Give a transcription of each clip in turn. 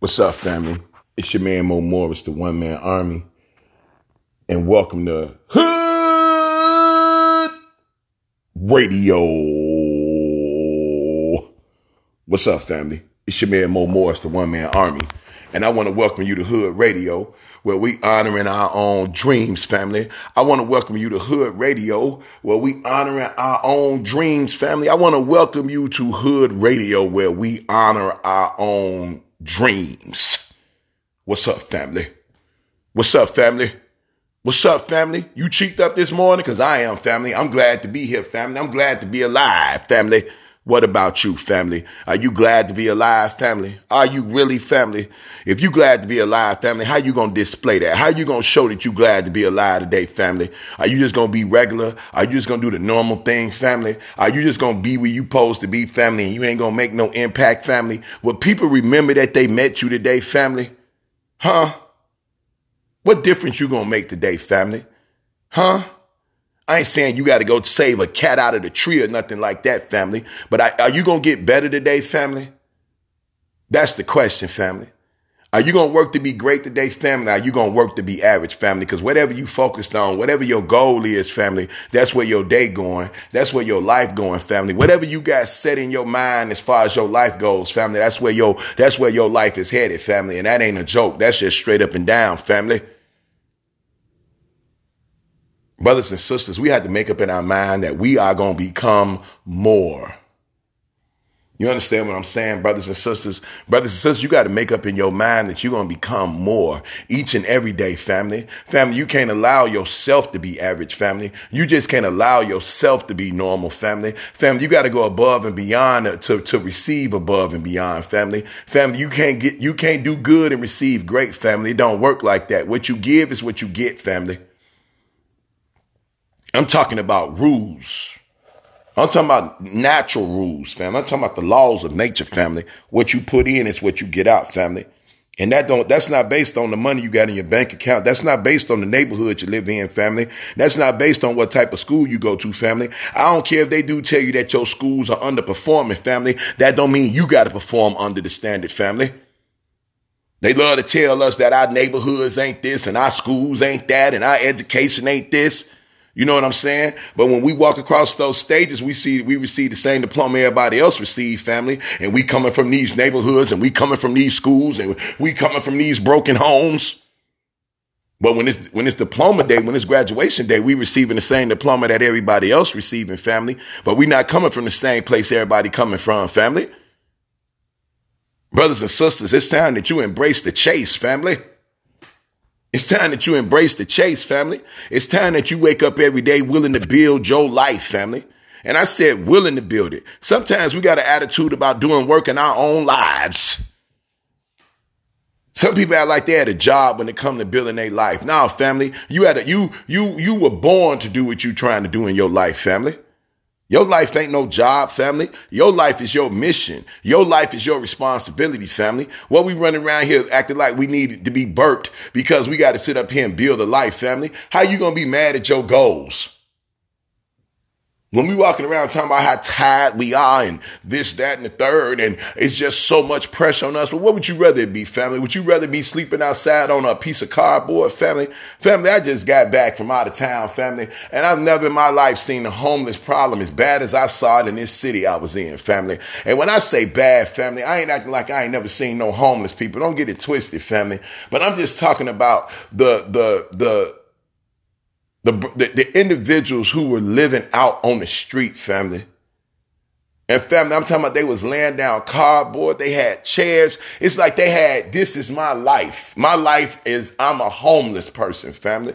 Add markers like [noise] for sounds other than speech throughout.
What's up, family? It's your man Mo Morris, the One Man Army, and welcome to Hood Radio. What's up, family? It's your man Mo Morris, the One Man Army, and I want to welcome you to Hood Radio, where we honoring our own dreams, family. I want to welcome you to Hood Radio, where we honoring our own dreams, family. I want to welcome you to Hood Radio, where we honor our own dreams. What's up, family? What's up, family? What's up, family? You cheeked up this morning? Because I am, family. I'm glad to be here, family. I'm glad to be alive, family. What about you, family? Are you glad to be alive, family? Are you really family? If you glad to be alive, family, how you gonna display that? How you gonna show that you glad to be alive today, family? Are you just gonna be regular? Are you just gonna do the normal thing, family? Are you just gonna be where you supposed to be, family, and you ain't gonna make no impact, family? Will people remember that they met you today, family? Huh? What difference you gonna make today, family? Huh? I ain't saying you got to go save a cat out of the tree or nothing like that, family. But I, are you going to get better today, family? That's the question, family. Are you going to work to be great today, family? Are you going to work to be average, family? Because whatever you focused on, whatever your goal is, family, that's where your day going. That's where your life going, family. Whatever you got set in your mind as far as your life goes, family, that's where your, that's where your life is headed, family. And that ain't a joke. That's just straight up and down, family brothers and sisters, we have to make up in our mind that we are going to become more. You understand what I'm saying, brothers and sisters? Brothers and sisters, you got to make up in your mind that you're going to become more each and every day, family. Family, you can't allow yourself to be average, family. You just can't allow yourself to be normal, family. Family, you got to go above and beyond to, to receive above and beyond, family. Family, you can't get, you can't do good and receive great, family. It don't work like that. What you give is what you get, family. I'm talking about rules. I'm talking about natural rules, family. I'm talking about the laws of nature, family. What you put in is what you get out, family. And that don't, that's not based on the money you got in your bank account. That's not based on the neighborhood you live in, family. That's not based on what type of school you go to, family. I don't care if they do tell you that your schools are underperforming, family. That don't mean you got to perform under the standard, family. They love to tell us that our neighborhoods ain't this and our schools ain't that and our education ain't this. You know what I'm saying? But when we walk across those stages, we see we receive the same diploma everybody else received, family. And we coming from these neighborhoods and we coming from these schools and we coming from these broken homes. But when it's when it's diploma day, when it's graduation day, we receiving the same diploma that everybody else receiving, family. But we not coming from the same place everybody coming from, family. Brothers and sisters, it's time that you embrace the chase, family. It's time that you embrace the chase, family. It's time that you wake up every day willing to build your life, family. And I said willing to build it. Sometimes we got an attitude about doing work in our own lives. Some people act like they had a job when it come to building their life. Now, family, you had a you you you were born to do what you're trying to do in your life, family. Your life ain't no job, family. Your life is your mission. Your life is your responsibility, family. What we running around here acting like we need to be burped because we got to sit up here and build a life, family. How you to be mad at your goals? When we walking around talking about how tired we are and this, that, and the third, and it's just so much pressure on us. But what would you rather be, family? Would you rather be sleeping outside on a piece of cardboard, family? Family, I just got back from out of town, family, and I've never in my life seen a homeless problem as bad as I saw it in this city I was in, family. And when I say bad, family, I ain't acting like I ain't never seen no homeless people. Don't get it twisted, family. But I'm just talking about the the the the, the, the individuals who were living out on the street, family. And family, I'm talking about they was laying down cardboard. They had chairs. It's like they had, this is my life. My life is, I'm a homeless person, family.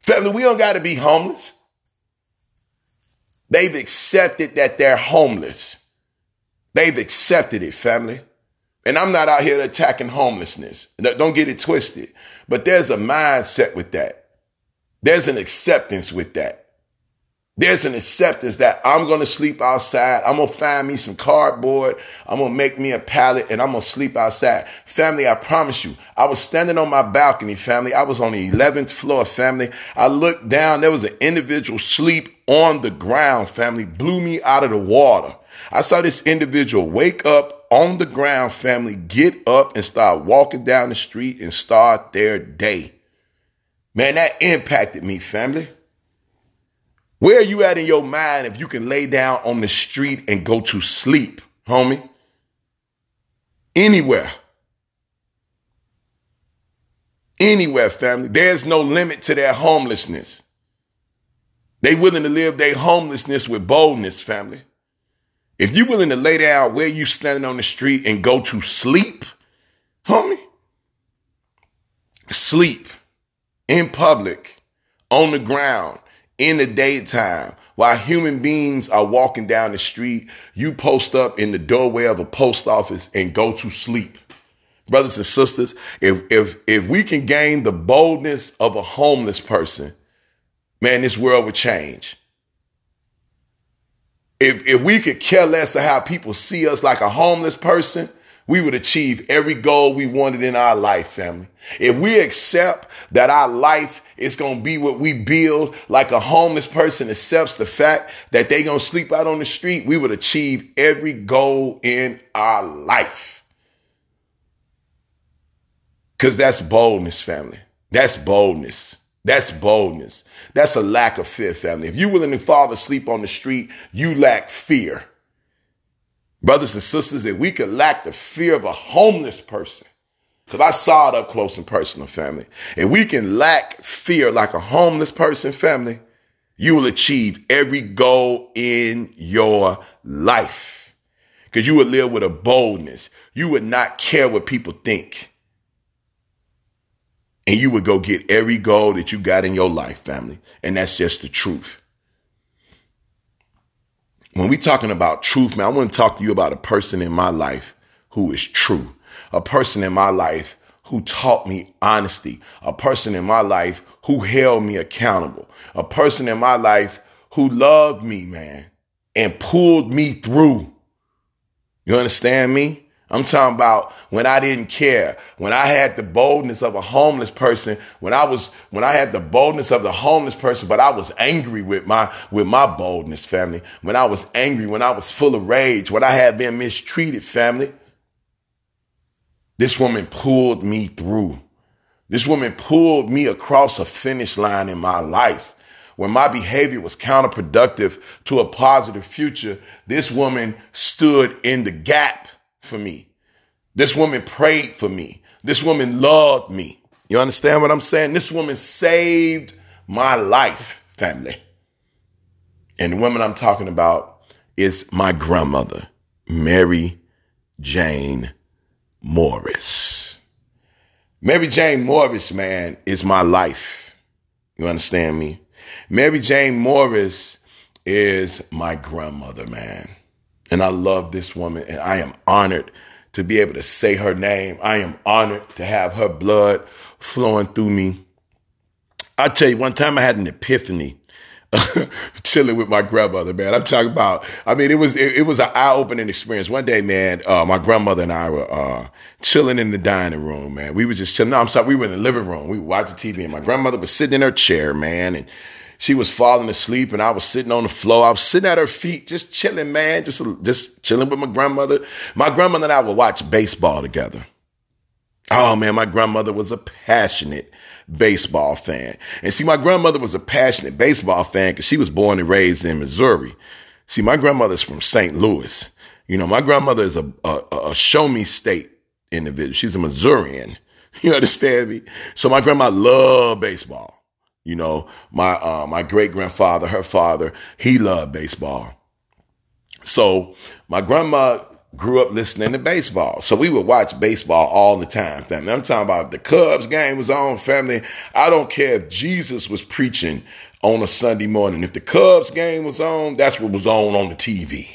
Family, we don't got to be homeless. They've accepted that they're homeless. They've accepted it, family. And I'm not out here attacking homelessness. Don't get it twisted. But there's a mindset with that. There's an acceptance with that. There's an acceptance that I'm going to sleep outside. I'm going to find me some cardboard. I'm going to make me a pallet and I'm going to sleep outside. Family, I promise you, I was standing on my balcony, family. I was on the 11th floor, family. I looked down. There was an individual sleep on the ground, family. Blew me out of the water. I saw this individual wake up on the ground, family, get up and start walking down the street and start their day. Man, that impacted me, family. Where are you at in your mind if you can lay down on the street and go to sleep, homie? Anywhere. Anywhere, family. There's no limit to their homelessness. They willing to live their homelessness with boldness, family. If you willing to lay down where you standing on the street and go to sleep, homie, sleep in public, on the ground, in the daytime, while human beings are walking down the street, you post up in the doorway of a post office and go to sleep. Brothers and sisters, if if if we can gain the boldness of a homeless person, man, this world would change. If if we could care less of how people see us like a homeless person, we would achieve every goal we wanted in our life, family. If we accept that our life is going to be what we build, like a homeless person accepts the fact that they going to sleep out on the street, we would achieve every goal in our life. Because that's boldness, family. That's boldness. That's boldness. That's a lack of fear, family. If you're willing to fall asleep on the street, you lack fear. Brothers and sisters, that we could lack the fear of a homeless person, because I saw it up close and personal, family. If we can lack fear like a homeless person, family, you will achieve every goal in your life. Because you would live with a boldness. You would not care what people think and you would go get every goal that you got in your life, family. And that's just the truth. When we talking about truth, man, I want to talk to you about a person in my life who is true. A person in my life who taught me honesty. A person in my life who held me accountable. A person in my life who loved me, man, and pulled me through. You understand me? I'm talking about when I didn't care, when I had the boldness of a homeless person, when I was, when I had the boldness of the homeless person, but I was angry with my, with my boldness, family. When I was angry, when I was full of rage, when I had been mistreated, family. This woman pulled me through. This woman pulled me across a finish line in my life. When my behavior was counterproductive to a positive future, this woman stood in the gap for me. This woman prayed for me. This woman loved me. You understand what I'm saying? This woman saved my life, family. And the woman I'm talking about is my grandmother, Mary Jane Morris. Mary Jane Morris, man, is my life. You understand me? Mary Jane Morris is my grandmother, man. And I love this woman, and I am honored to be able to say her name. I am honored to have her blood flowing through me. I tell you, one time I had an epiphany. [laughs] chilling with my grandmother, man. I'm talking about. I mean, it was it, it was an eye opening experience. One day, man, uh, my grandmother and I were uh, chilling in the dining room, man. We were just chilling. No, I'm sorry, we were in the living room. We were watching TV, and my grandmother was sitting in her chair, man, and she was falling asleep and I was sitting on the floor. I was sitting at her feet, just chilling, man, just, just chilling with my grandmother. My grandmother and I would watch baseball together. Oh man, my grandmother was a passionate baseball fan. And see, my grandmother was a passionate baseball fan because she was born and raised in Missouri. See, my grandmother's from St. Louis. You know, my grandmother is a, a, a show me state individual. She's a Missourian. [laughs] You understand me? So my grandma loved baseball. You know, my uh, my great grandfather, her father, he loved baseball. So my grandma grew up listening to baseball. So we would watch baseball all the time, family. I'm talking about the Cubs game was on, family. I don't care if Jesus was preaching on a Sunday morning. If the Cubs game was on, that's what was on on the TV.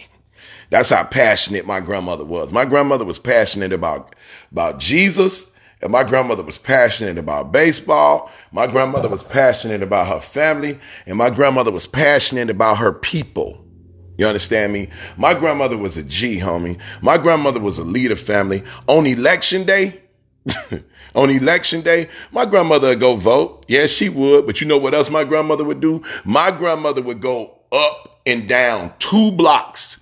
That's how passionate my grandmother was. My grandmother was passionate about, about Jesus and my grandmother was passionate about baseball. My grandmother was passionate about her family. And my grandmother was passionate about her people. You understand me? My grandmother was a G, homie. My grandmother was a leader family. On election day, [laughs] on election day, my grandmother would go vote. Yes, she would. But you know what else my grandmother would do? My grandmother would go up and down two blocks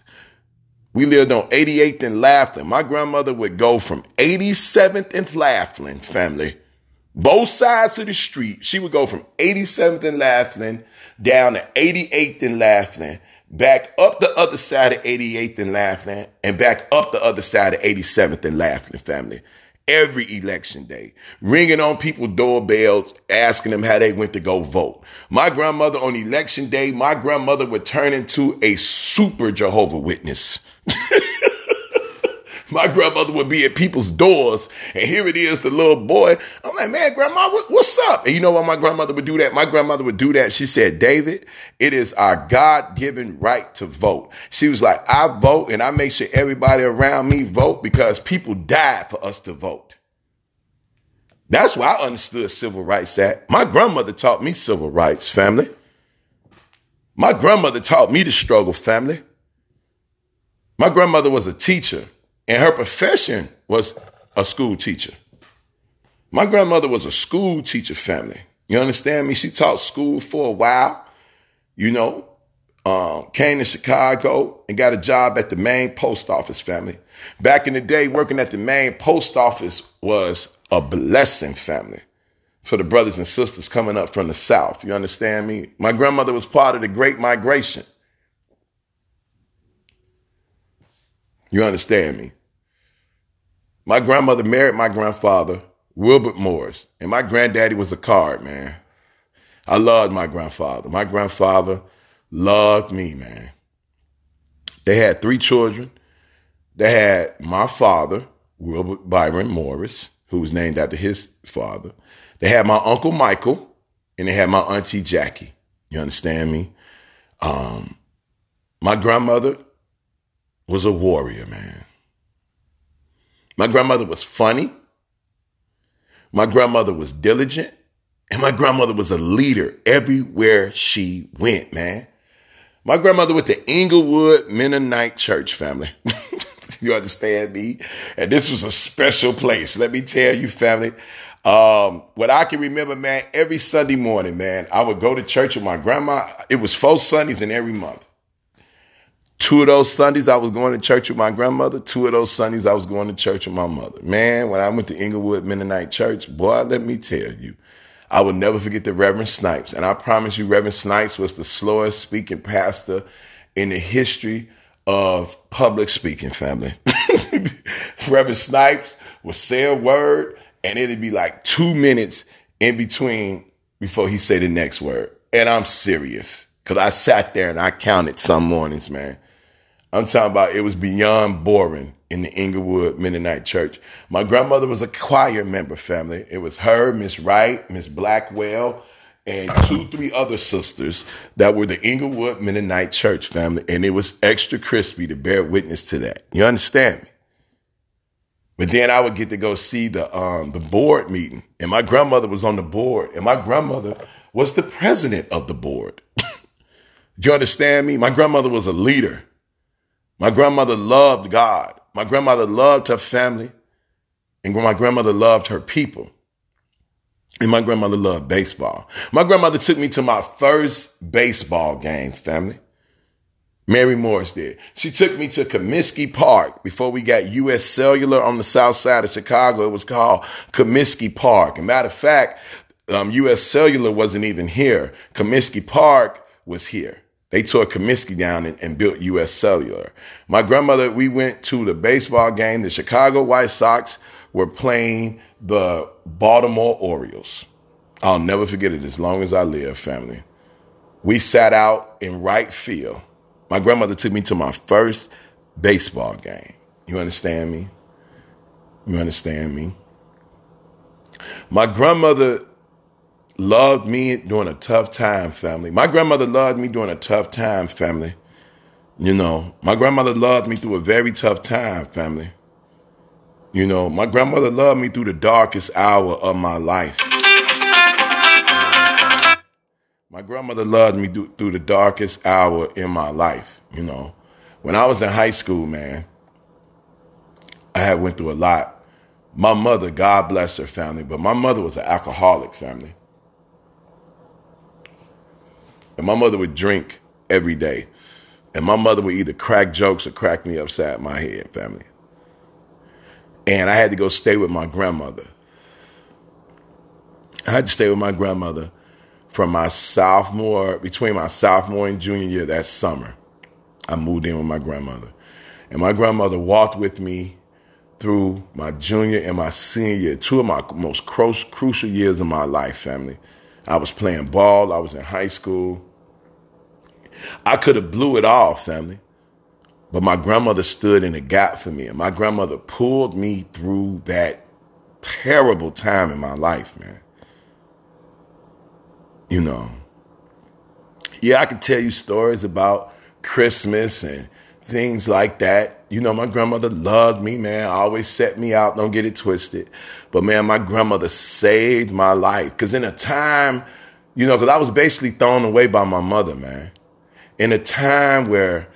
We lived on 88th and Laflin. My grandmother would go from 87th and Laflin, family, both sides of the street. She would go from 87th and Laflin down to 88th and Laflin, back up the other side of 88th and Laflin, and back up the other side of 87th and Laughlin, family. Every election day, ringing on people's doorbells, asking them how they went to go vote. My grandmother on election day, my grandmother would turn into a super Jehovah Witness. [laughs] my grandmother would be at people's doors, and here it is, the little boy. I'm like, man, grandma, what, what's up? And you know why my grandmother would do that? My grandmother would do that. She said, David, it is our God given right to vote. She was like, I vote and I make sure everybody around me vote because people died for us to vote. That's why I understood Civil Rights Act. My grandmother taught me civil rights, family. My grandmother taught me to struggle, family. My grandmother was a teacher, and her profession was a school teacher. My grandmother was a school teacher family. You understand me? She taught school for a while, you know, um, came to Chicago and got a job at the main post office family. Back in the day, working at the main post office was a blessing family for the brothers and sisters coming up from the South. You understand me? My grandmother was part of the Great Migration. You understand me? My grandmother married my grandfather, Wilbert Morris, and my granddaddy was a card, man. I loved my grandfather. My grandfather loved me, man. They had three children. They had my father, Wilbert Byron Morris, who was named after his father. They had my uncle Michael, and they had my auntie Jackie. You understand me? Um, my grandmother was a warrior, man. My grandmother was funny. My grandmother was diligent. And my grandmother was a leader everywhere she went, man. My grandmother went to Englewood Mennonite Church family. [laughs] you understand me? And this was a special place. Let me tell you, family. Um, what I can remember, man, every Sunday morning, man, I would go to church with my grandma. It was four Sundays in every month. Two of those Sundays I was going to church with my grandmother. Two of those Sundays I was going to church with my mother. Man, when I went to Englewood Mennonite Church, boy, let me tell you, I will never forget the Reverend Snipes. And I promise you, Reverend Snipes was the slowest speaking pastor in the history of public speaking, family. [laughs] Reverend Snipes would say a word and it'd be like two minutes in between before he say the next word. And I'm serious. Cause I sat there and I counted some mornings, man. I'm talking about it was beyond boring in the Englewood Mennonite Church. My grandmother was a choir member family. It was her, Miss Wright, Miss Blackwell, and two, three other sisters that were the Englewood Mennonite Church family. And it was extra crispy to bear witness to that. You understand me? But then I would get to go see the um, the board meeting, and my grandmother was on the board, and my grandmother was the president of the board. Do [laughs] you understand me? My grandmother was a leader. My grandmother loved God. My grandmother loved her family. And my grandmother loved her people. And my grandmother loved baseball. My grandmother took me to my first baseball game, family. Mary Morris did. She took me to Comiskey Park before we got U.S. Cellular on the south side of Chicago. It was called Comiskey Park. And matter of fact, um, U.S. Cellular wasn't even here. Comiskey Park was here. They tore Comiskey down and, and, built U.S. Cellular. My grandmother, we went to the baseball game. The Chicago White Sox were playing the Baltimore Orioles. I'll never forget it as long as I live, family. We sat out in right field. My grandmother took me to my first baseball game. You understand me? You understand me? My grandmother loved me during a tough time, family. My grandmother loved me during a tough time, family. You know, my grandmother loved me through a very tough time, family. You know, my grandmother loved me through the darkest hour of my life. My grandmother loved me through the darkest hour in my life, you know. When I was in high school, man, I had went through a lot. My mother, God bless her family, but my mother was an alcoholic family. And my mother would drink every day. And my mother would either crack jokes or crack me upside my head, family. And I had to go stay with my grandmother. I had to stay with my grandmother from my sophomore, between my sophomore and junior year that summer. I moved in with my grandmother. And my grandmother walked with me through my junior and my senior year, two of my most crucial years of my life, family. I was playing ball, I was in high school. I could have blew it all, family. But my grandmother stood in the gap for me, and my grandmother pulled me through that terrible time in my life, man. You know, yeah, I could tell you stories about Christmas and things like that. You know, my grandmother loved me, man. Always set me out. Don't get it twisted. But man, my grandmother saved my life. Cause in a time, you know, cause I was basically thrown away by my mother, man. In a time where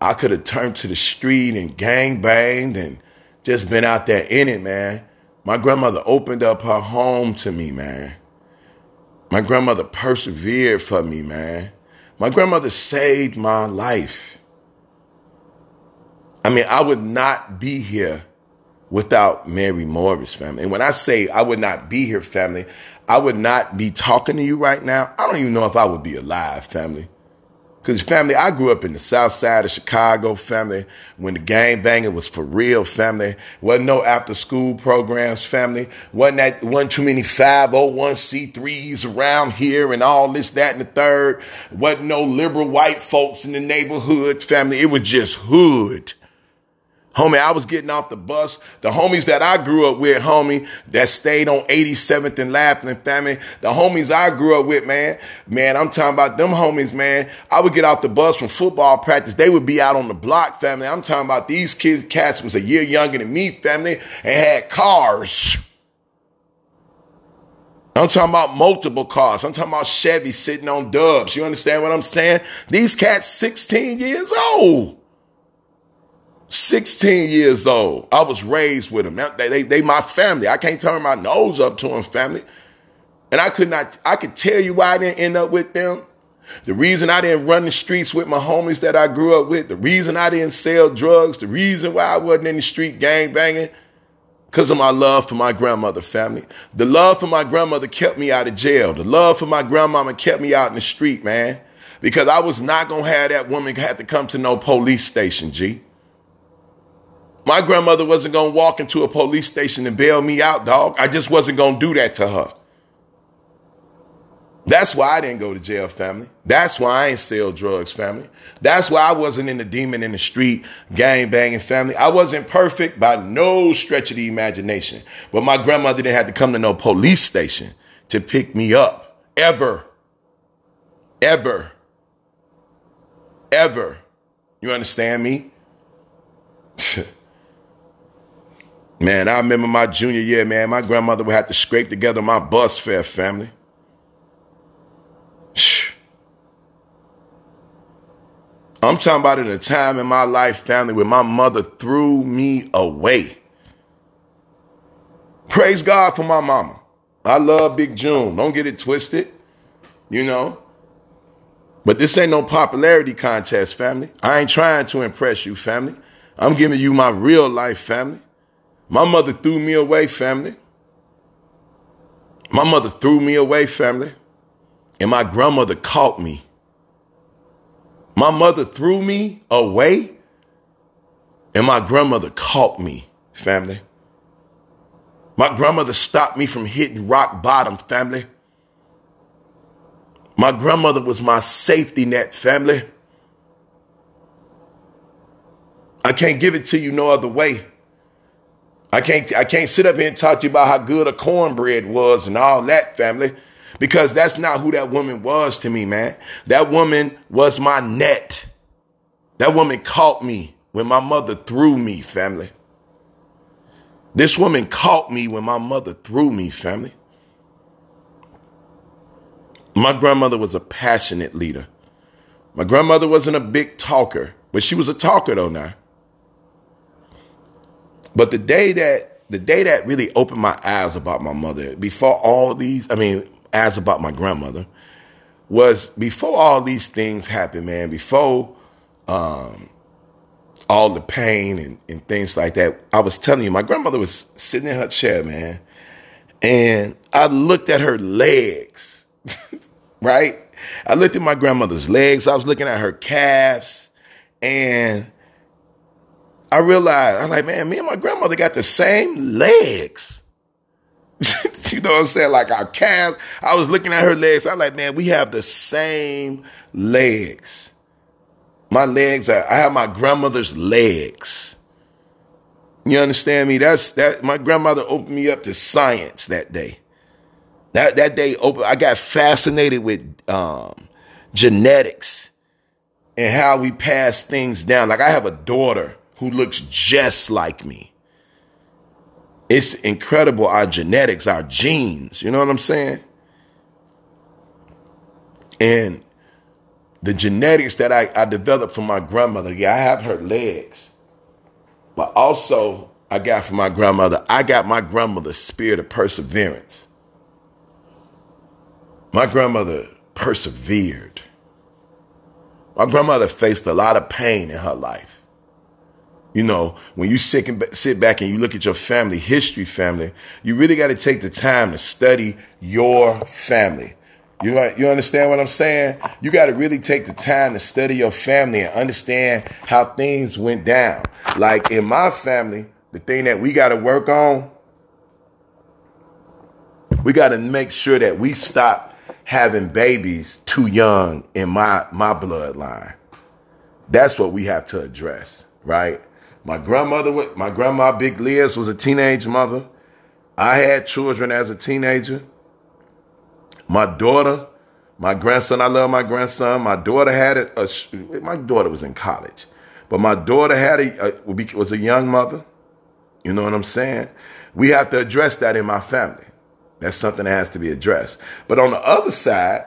I could have turned to the street and gang banged and just been out there in it, man. My grandmother opened up her home to me, man. My grandmother persevered for me, man. My grandmother saved my life. I mean, I would not be here without Mary Morris, family. And when I say I would not be here, family, I would not be talking to you right now. I don't even know if I would be alive, family. Because, family, I grew up in the south side of Chicago, family, when the gang banging was for real, family. Wasn't no after school programs, family. Wasn't that, wasn't too many 501c3s around here and all this, that, and the third. Wasn't no liberal white folks in the neighborhood, family. It was just hood. Homie, I was getting off the bus. The homies that I grew up with, homie, that stayed on 87th and Laflin family, the homies I grew up with, man, man, I'm talking about them homies, man. I would get off the bus from football practice. They would be out on the block, family. I'm talking about these kids, cats was a year younger than me, family, and had cars. I'm talking about multiple cars. I'm talking about Chevy sitting on dubs. You understand what I'm saying? These cats 16 years old. 16 years old. I was raised with them. They, they, they my family. I can't turn my nose up to them, family. And I could not, I could tell you why I didn't end up with them. The reason I didn't run the streets with my homies that I grew up with, the reason I didn't sell drugs, the reason why I wasn't in the street gang banging, because of my love for my grandmother family. The love for my grandmother kept me out of jail. The love for my grandmama kept me out in the street, man. Because I was not going to have that woman have to come to no police station, G. My grandmother wasn't going to walk into a police station and bail me out, dog. I just wasn't going to do that to her. That's why I didn't go to jail, family. That's why I ain't sell drugs, family. That's why I wasn't in the demon in the street, gang banging, family. I wasn't perfect by no stretch of the imagination. But my grandmother didn't have to come to no police station to pick me up. Ever. Ever. Ever. You understand me? [laughs] Man, I remember my junior year, man, my grandmother would have to scrape together my bus fare, family. I'm talking about at a time in my life, family, where my mother threw me away. Praise God for my mama. I love Big June. Don't get it twisted, you know. But this ain't no popularity contest, family. I ain't trying to impress you, family. I'm giving you my real life, family. My mother threw me away, family. My mother threw me away, family. And my grandmother caught me. My mother threw me away. And my grandmother caught me, family. My grandmother stopped me from hitting rock bottom, family. My grandmother was my safety net, family. I can't give it to you no other way. I can't I can't sit up here and talk to you about how good a cornbread was and all that, family, because that's not who that woman was to me, man. That woman was my net. That woman caught me when my mother threw me, family. This woman caught me when my mother threw me, family. My grandmother was a passionate leader. My grandmother wasn't a big talker, but she was a talker though now. But the day that the day that really opened my eyes about my mother, before all these, I mean, eyes about my grandmother, was before all these things happened, man. Before um, all the pain and, and things like that. I was telling you, my grandmother was sitting in her chair, man, and I looked at her legs, [laughs] right? I looked at my grandmother's legs. I was looking at her calves, and I realized, I'm like, man, me and my grandmother got the same legs. [laughs] you know what I'm saying? Like our calves. I was looking at her legs. I'm like, man, we have the same legs. My legs are, I have my grandmother's legs. You understand me? That's that my grandmother opened me up to science that day. That that day open I got fascinated with um, genetics and how we pass things down. Like I have a daughter who looks just like me. It's incredible our genetics, our genes, you know what I'm saying? And the genetics that I, I developed from my grandmother, yeah, I have her legs. But also, I got from my grandmother, I got my grandmother's spirit of perseverance. My grandmother persevered. My grandmother faced a lot of pain in her life. You know, when you sit, and, sit back and you look at your family history, family, you really got to take the time to study your family. You know, you understand what I'm saying? You got to really take the time to study your family and understand how things went down. Like in my family, the thing that we got to work on, we got to make sure that we stop having babies too young in my my bloodline. That's what we have to address, right? My grandmother, my grandma Big Liz was a teenage mother. I had children as a teenager. My daughter, my grandson, I love my grandson. My daughter had a, a my daughter was in college, but my daughter had a, a was a young mother. You know what I'm saying? We have to address that in my family. That's something that has to be addressed. But on the other side,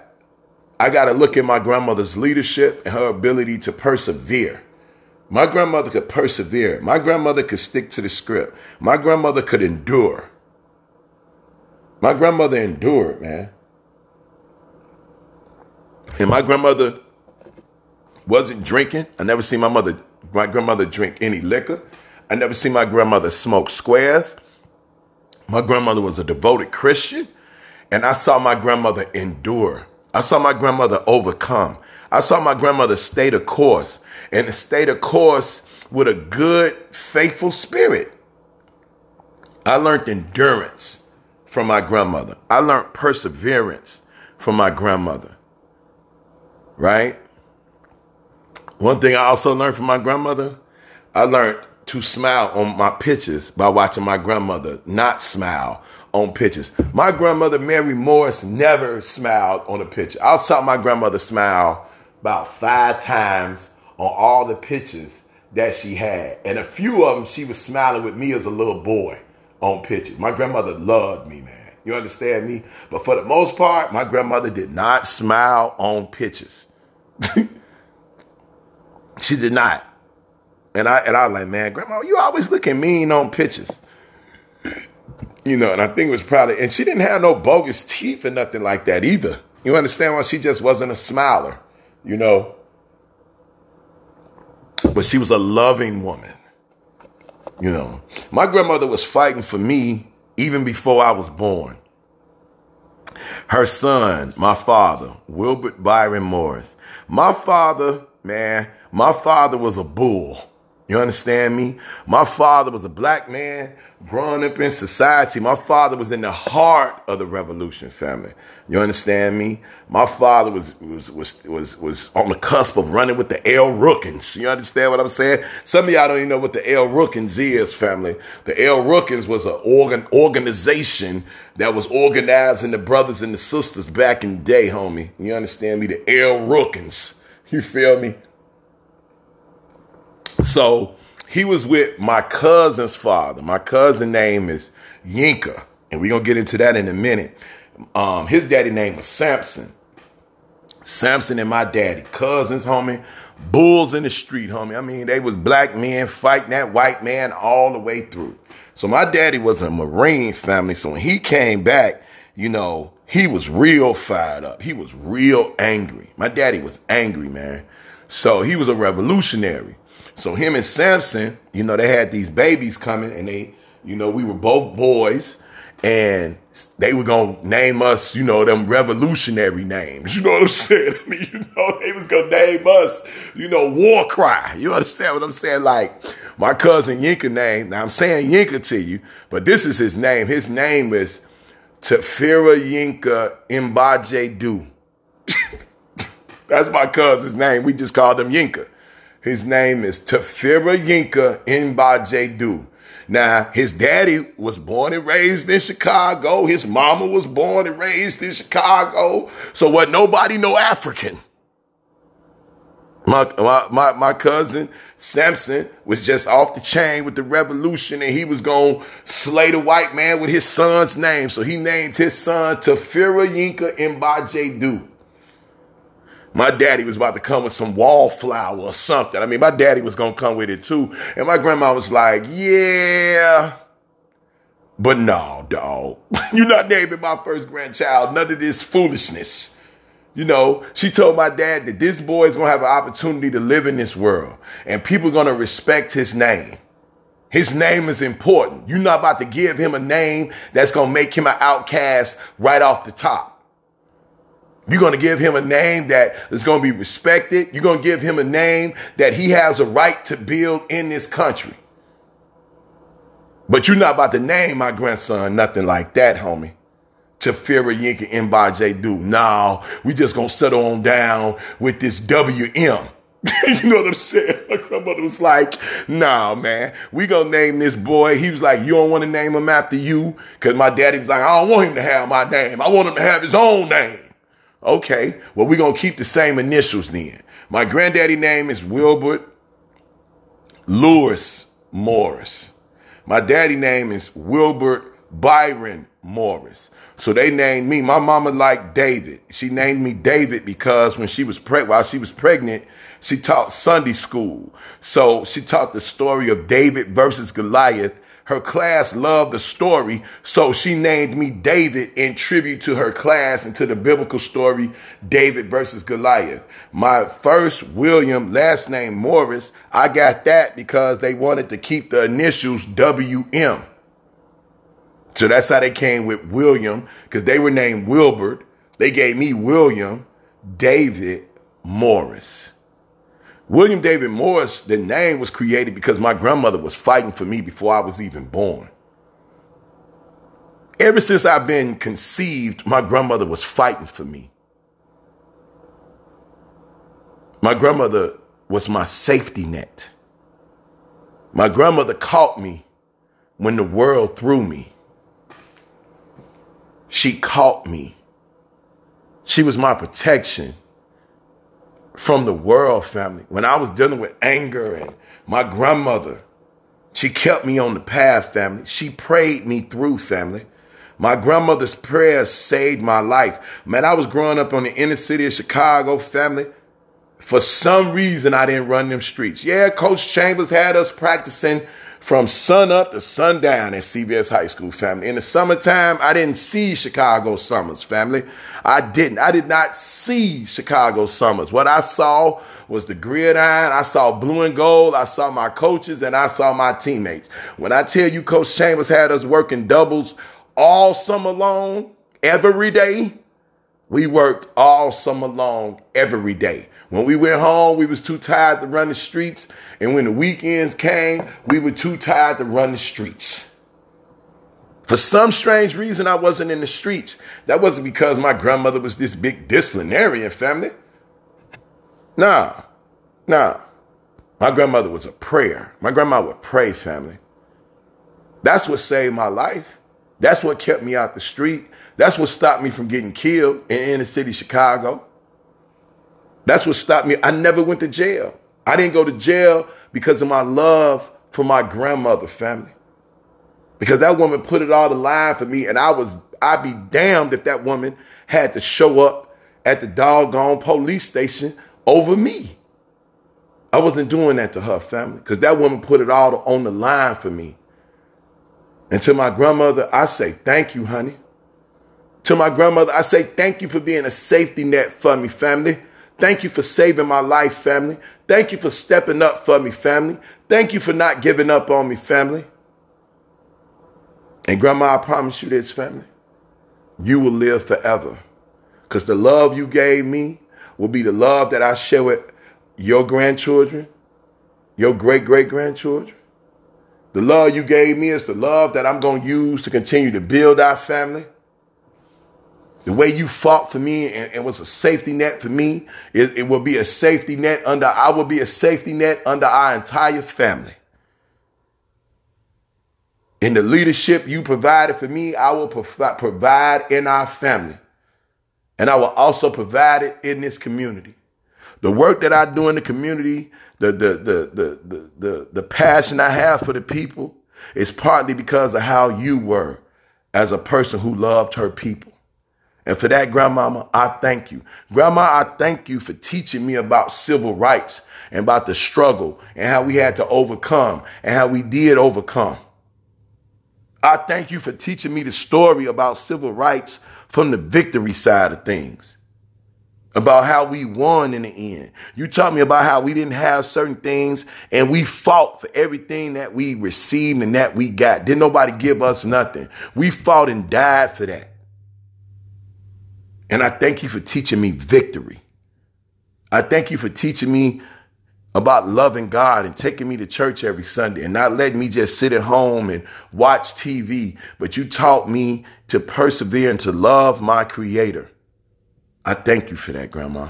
I got to look at my grandmother's leadership and her ability to persevere. My grandmother could persevere. My grandmother could stick to the script. My grandmother could endure. My grandmother endured, man. And my grandmother wasn't drinking. I never seen my mother, my grandmother drink any liquor. I never seen my grandmother smoke squares. My grandmother was a devoted Christian. And I saw my grandmother endure. I saw my grandmother overcome. I saw my grandmother stay the course and stay the course with a good, faithful spirit. I learned endurance from my grandmother. I learned perseverance from my grandmother right? One thing I also learned from my grandmother, I learned to smile on my pictures by watching my grandmother not smile on pictures. My grandmother, Mary Morris, never smiled on a picture. I saw my grandmother smile about five times on all the pictures that she had. And a few of them, she was smiling with me as a little boy on pictures. My grandmother loved me, man. You understand me? But for the most part, my grandmother did not smile on pictures. [laughs] she did not. And I and I was like, man, grandma, you always looking mean on pictures. [clears throat] You know, and I think it was probably and she didn't have no bogus teeth or nothing like that either. You understand why she just wasn't a smiler, you know. But she was a loving woman. You know, my grandmother was fighting for me even before I was born. Her son, my father, Wilbert Byron Morris. My father, man, my father was a bull. You understand me? My father was a black man growing up in society. My father was in the heart of the revolution family. You understand me? My father was was was was was on the cusp of running with the El Rukns. You understand what I'm saying? Some of y'all don't even know what the El Rukns is, family. The El Rukns was an organ organization that was organizing the brothers and the sisters back in the day, homie. You understand me? The El Rukns. You feel me? So he was with my cousin's father. My cousin name is Yinka, and we're gonna get into that in a minute. Um, his daddy name was Samson. Samson and my daddy, cousins, homie, bulls in the street, homie. I mean, they was black men fighting that white man all the way through. So my daddy was a Marine family. So when he came back, you know, he was real fired up. He was real angry. My daddy was angry, man. So he was a revolutionary. So him and Samson, you know, they had these babies coming and they, you know, we were both boys and they were gonna name us, you know, them revolutionary names. You know what I'm [laughs] saying? I mean, you know, they was gonna name us, you know, war cry. You understand what I'm saying? Like my cousin Yinka name. Now I'm saying Yinka to you, but this is his name. His name is Tafira Yinka Mbaje Du. [laughs] That's my cousin's name. We just called him Yinka. His name is Tafira Yinka Mbaje Du. Now, his daddy was born and raised in Chicago. His mama was born and raised in Chicago. So what nobody know African. My, my, my, my cousin Samson was just off the chain with the revolution and he was going to slay the white man with his son's name. So he named his son Tafira Yinka Mbaje Du. My daddy was about to come with some wallflower or something. I mean, my daddy was going to come with it too. And my grandma was like, yeah, but no, dog. [laughs] You're not naming my first grandchild. None of this foolishness. You know, she told my dad that this boy is going to have an opportunity to live in this world and people are going to respect his name. His name is important. You're not about to give him a name that's going to make him an outcast right off the top. You're going to give him a name that is going to be respected. You're going to give him a name that he has a right to build in this country. But you're not about to name my grandson nothing like that, homie. Tafira Yinka Mbaje do. No, we just gonna settle on down with this WM. [laughs] you know what I'm saying? My grandmother was like, nah, man, we gonna name this boy. He was like, you don't want to name him after you? Cause my daddy was like, I don't want him to have my name. I want him to have his own name. Okay, well, we're going to keep the same initials then. My granddaddy name is Wilbert Lewis Morris. My daddy name is Wilbert Byron Morris. So they named me. My mama liked David. She named me David because when she was pregnant, while she was pregnant, she taught Sunday school. So she taught the story of David versus Goliath her class loved the story, so she named me David in tribute to her class and to the biblical story, David versus Goliath. My first William, last name Morris, I got that because they wanted to keep the initials WM. So that's how they came with William, because they were named Wilbert. They gave me William David Morris. William David Morris, the name was created because my grandmother was fighting for me before I was even born. Ever since I've been conceived, my grandmother was fighting for me. My grandmother was my safety net. My grandmother caught me when the world threw me. She caught me. She was my protection from the world family. When I was dealing with anger and my grandmother, she kept me on the path, family. She prayed me through, family. My grandmother's prayers saved my life. Man, I was growing up on the inner city of Chicago, family. For some reason, I didn't run them streets. Yeah, Coach Chambers had us practicing from sun up to sundown at CVS High School, family. In the summertime, I didn't see Chicago summers, family. I didn't. I did not see Chicago summers. What I saw was the gridiron. I saw blue and gold. I saw my coaches and I saw my teammates. When I tell you Coach Chambers had us working doubles all summer long, every day, we worked all summer long, every day. When we went home, we was too tired to run the streets. And when the weekends came, we were too tired to run the streets. For some strange reason, I wasn't in the streets. That wasn't because my grandmother was this big disciplinarian family. Nah, nah. My grandmother was a prayer. My grandma would pray, family. That's what saved my life. That's what kept me out the street. That's what stopped me from getting killed in inner city Chicago. That's what stopped me. I never went to jail. I didn't go to jail because of my love for my grandmother family. Because that woman put it all to line for me, and I was I'd be damned if that woman had to show up at the doggone police station over me. I wasn't doing that to her family because that woman put it all on the line for me. And to my grandmother, I say, thank you, honey. To my grandmother, I say, thank you for being a safety net for me, family. Thank you for saving my life, family. Thank you for stepping up for me, family. Thank you for not giving up on me, family. And grandma, I promise you this, family. You will live forever. Because the love you gave me will be the love that I share with your grandchildren, your great great grandchildren. The love you gave me is the love that I'm going to use to continue to build our family. The way you fought for me and, and was a safety net for me, it, it will be a safety net under, I will be a safety net under our entire family. In the leadership you provided for me, I will provi- provide in our family. And I will also provide it in this community. The work that I do in the community, the, the, the, the, the, the, the passion I have for the people is partly because of how you were as a person who loved her people. And for that, grandmama, I thank you. Grandma, I thank you for teaching me about civil rights and about the struggle and how we had to overcome and how we did overcome. I thank you for teaching me the story about civil rights from the victory side of things. About how we won in the end. You taught me about how we didn't have certain things and we fought for everything that we received and that we got. Didn't nobody give us nothing. We fought and died for that. And I thank you for teaching me victory. I thank you for teaching me about loving God and taking me to church every Sunday and not letting me just sit at home and watch TV, but you taught me to persevere and to love my creator. I thank you for that, Grandma.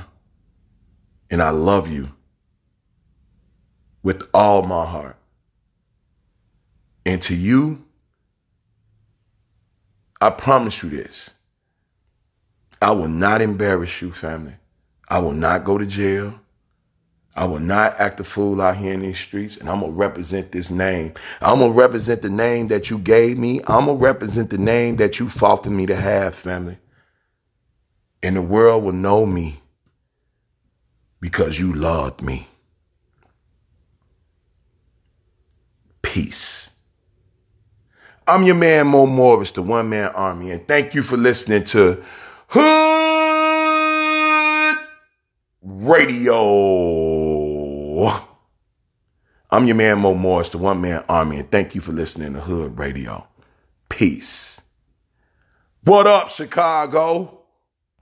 And I love you with all my heart. And to you, I promise you this. I will not embarrass you, family. I will not go to jail. I will not act a fool out here in these streets, and I'm gonna represent this name. I'm gonna represent the name that you gave me. I'm gonna represent the name that you fought for me to have, family. And the world will know me because you loved me. Peace. I'm your man, Mo Morris, the one man army, and thank you for listening to Hood Radio. I'm your man Mo Morris, the one man army, and thank you for listening to Hood Radio. Peace. What up, Chicago?